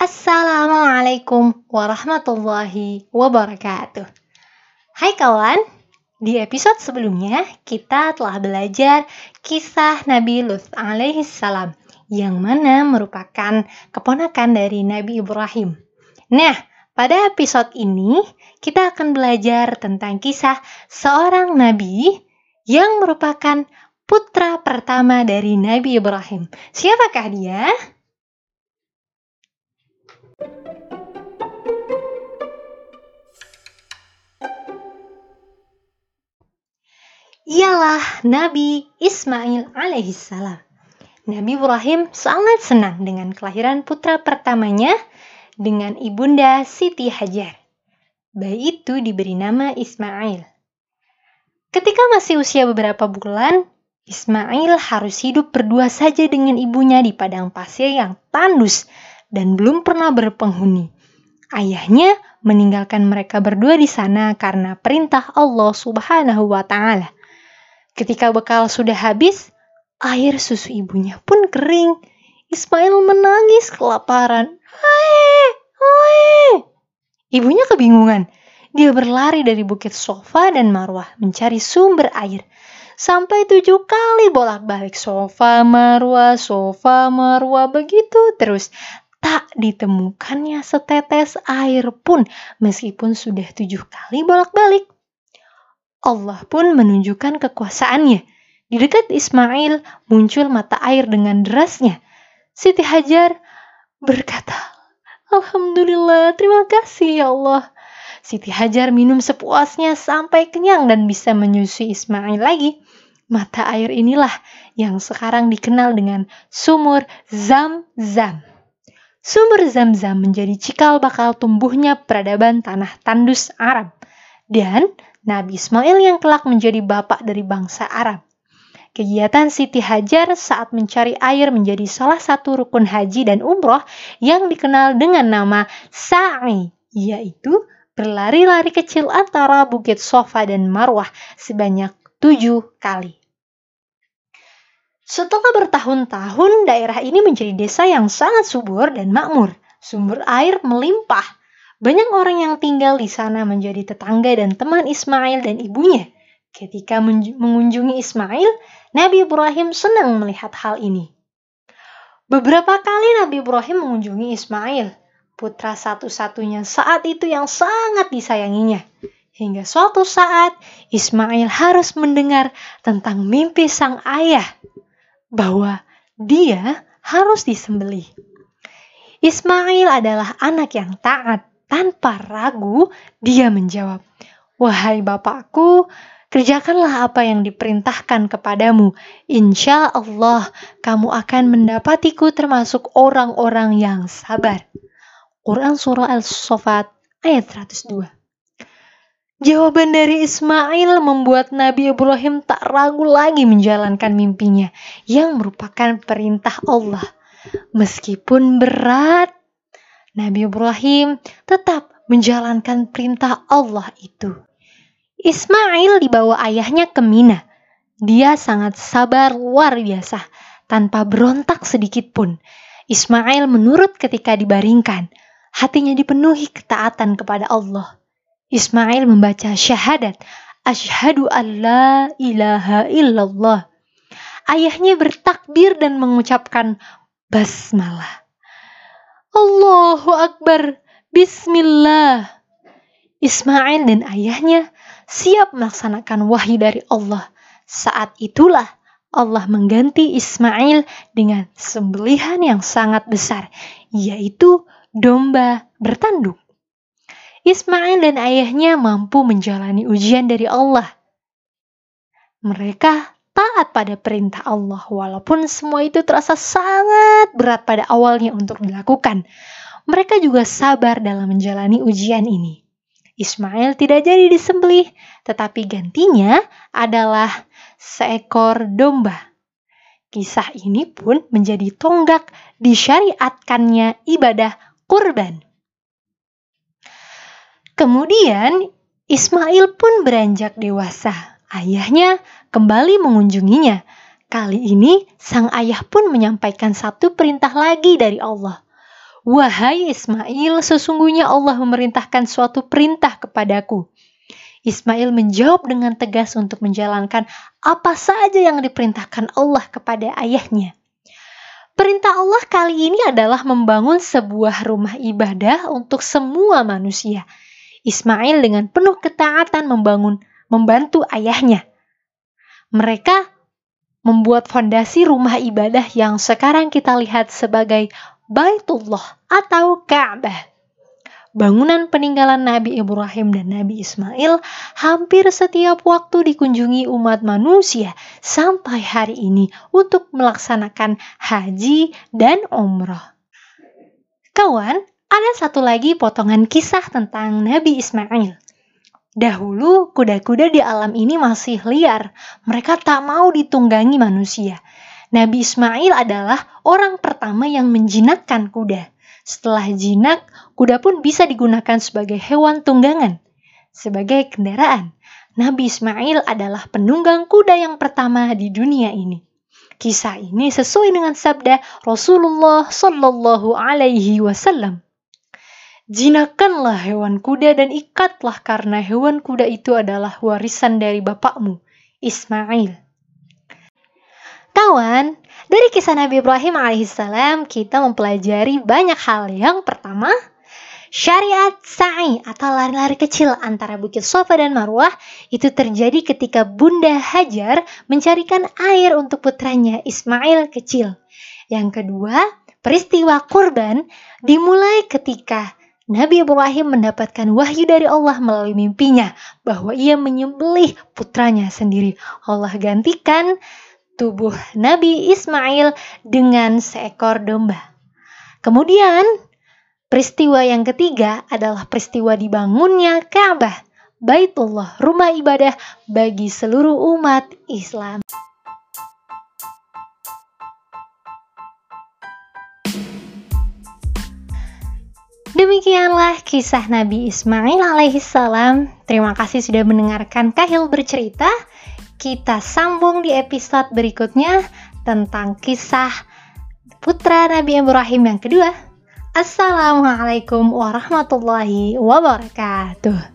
Assalamualaikum warahmatullahi wabarakatuh. Hai kawan, di episode sebelumnya kita telah belajar kisah Nabi Lut alaihi salam yang mana merupakan keponakan dari Nabi Ibrahim. Nah, pada episode ini kita akan belajar tentang kisah seorang nabi yang merupakan putra pertama dari Nabi Ibrahim. Siapakah dia? Ialah Nabi Ismail alaihissalam. Nabi Ibrahim sangat senang dengan kelahiran putra pertamanya dengan ibunda Siti Hajar. Bayi itu diberi nama Ismail. Ketika masih usia beberapa bulan, Ismail harus hidup berdua saja dengan ibunya di padang pasir yang tandus dan belum pernah berpenghuni. Ayahnya meninggalkan mereka berdua di sana karena perintah Allah Subhanahu wa taala. Ketika bekal sudah habis, air susu ibunya pun kering. Ismail menangis kelaparan. Hai, hai. Ibunya kebingungan. Dia berlari dari bukit sofa dan marwah mencari sumber air. Sampai tujuh kali bolak-balik sofa marwah, sofa marwah begitu terus. Tak ditemukannya setetes air pun meskipun sudah tujuh kali bolak-balik. Allah pun menunjukkan kekuasaannya. Di dekat Ismail muncul mata air dengan derasnya. Siti Hajar berkata, Alhamdulillah, terima kasih ya Allah. Siti Hajar minum sepuasnya sampai kenyang dan bisa menyusui Ismail lagi. Mata air inilah yang sekarang dikenal dengan sumur Zam-Zam. Sumur Zam-Zam menjadi cikal bakal tumbuhnya peradaban tanah tandus Arab. Dan Nabi Ismail yang kelak menjadi bapak dari bangsa Arab. Kegiatan Siti Hajar saat mencari air menjadi salah satu rukun haji dan umroh yang dikenal dengan nama sa'i, yaitu berlari-lari kecil antara Bukit Sofa dan Marwah sebanyak tujuh kali. Setelah bertahun-tahun, daerah ini menjadi desa yang sangat subur dan makmur. Sumber air melimpah banyak orang yang tinggal di sana menjadi tetangga dan teman Ismail dan ibunya. Ketika mengunjungi Ismail, Nabi Ibrahim senang melihat hal ini. Beberapa kali Nabi Ibrahim mengunjungi Ismail, putra satu-satunya saat itu yang sangat disayanginya. Hingga suatu saat Ismail harus mendengar tentang mimpi sang ayah bahwa dia harus disembelih. Ismail adalah anak yang taat tanpa ragu, dia menjawab, Wahai bapakku, kerjakanlah apa yang diperintahkan kepadamu. Insya Allah, kamu akan mendapatiku termasuk orang-orang yang sabar. Quran Surah Al-Sofat ayat 102 Jawaban dari Ismail membuat Nabi Ibrahim tak ragu lagi menjalankan mimpinya yang merupakan perintah Allah. Meskipun berat, Nabi Ibrahim tetap menjalankan perintah Allah itu. Ismail dibawa ayahnya ke Mina. Dia sangat sabar luar biasa, tanpa berontak sedikit pun. Ismail menurut ketika dibaringkan, hatinya dipenuhi ketaatan kepada Allah. Ismail membaca syahadat, Ashadu an la ilaha illallah. Ayahnya bertakbir dan mengucapkan basmalah. Allahu Akbar, Bismillah. Ismail dan ayahnya siap melaksanakan wahyu dari Allah. Saat itulah Allah mengganti Ismail dengan sembelihan yang sangat besar, yaitu domba bertanduk. Ismail dan ayahnya mampu menjalani ujian dari Allah. Mereka taat pada perintah Allah walaupun semua itu terasa sangat berat pada awalnya untuk dilakukan. Mereka juga sabar dalam menjalani ujian ini. Ismail tidak jadi disembelih, tetapi gantinya adalah seekor domba. Kisah ini pun menjadi tonggak disyariatkannya ibadah kurban. Kemudian Ismail pun beranjak dewasa. Ayahnya kembali mengunjunginya. Kali ini, sang ayah pun menyampaikan satu perintah lagi dari Allah. Wahai Ismail, sesungguhnya Allah memerintahkan suatu perintah kepadaku. Ismail menjawab dengan tegas untuk menjalankan apa saja yang diperintahkan Allah kepada ayahnya. Perintah Allah kali ini adalah membangun sebuah rumah ibadah untuk semua manusia. Ismail dengan penuh ketaatan membangun membantu ayahnya. Mereka membuat fondasi rumah ibadah yang sekarang kita lihat sebagai Baitullah atau Ka'bah. Bangunan peninggalan Nabi Ibrahim dan Nabi Ismail hampir setiap waktu dikunjungi umat manusia sampai hari ini untuk melaksanakan haji dan umroh. Kawan, ada satu lagi potongan kisah tentang Nabi Ismail. Dahulu, kuda-kuda di alam ini masih liar. Mereka tak mau ditunggangi manusia. Nabi Ismail adalah orang pertama yang menjinakkan kuda. Setelah jinak, kuda pun bisa digunakan sebagai hewan tunggangan. Sebagai kendaraan, Nabi Ismail adalah penunggang kuda yang pertama di dunia ini. Kisah ini sesuai dengan sabda Rasulullah Shallallahu Alaihi Wasallam. Jinakanlah hewan kuda dan ikatlah karena hewan kuda itu adalah warisan dari bapakmu, Ismail. Kawan, dari kisah Nabi Ibrahim alaihissalam kita mempelajari banyak hal. Yang pertama, syariat sa'i atau lari-lari kecil antara Bukit Sofa dan Marwah itu terjadi ketika Bunda Hajar mencarikan air untuk putranya Ismail kecil. Yang kedua, peristiwa kurban dimulai ketika Nabi Ibrahim mendapatkan wahyu dari Allah melalui mimpinya bahwa ia menyembelih putranya sendiri. Allah gantikan tubuh Nabi Ismail dengan seekor domba. Kemudian, peristiwa yang ketiga adalah peristiwa dibangunnya Ka'bah, Baitullah, rumah ibadah bagi seluruh umat Islam. Demikianlah kisah Nabi Ismail alaihissalam. Terima kasih sudah mendengarkan Kahil bercerita. Kita sambung di episode berikutnya tentang kisah putra Nabi Ibrahim yang kedua. Assalamualaikum warahmatullahi wabarakatuh.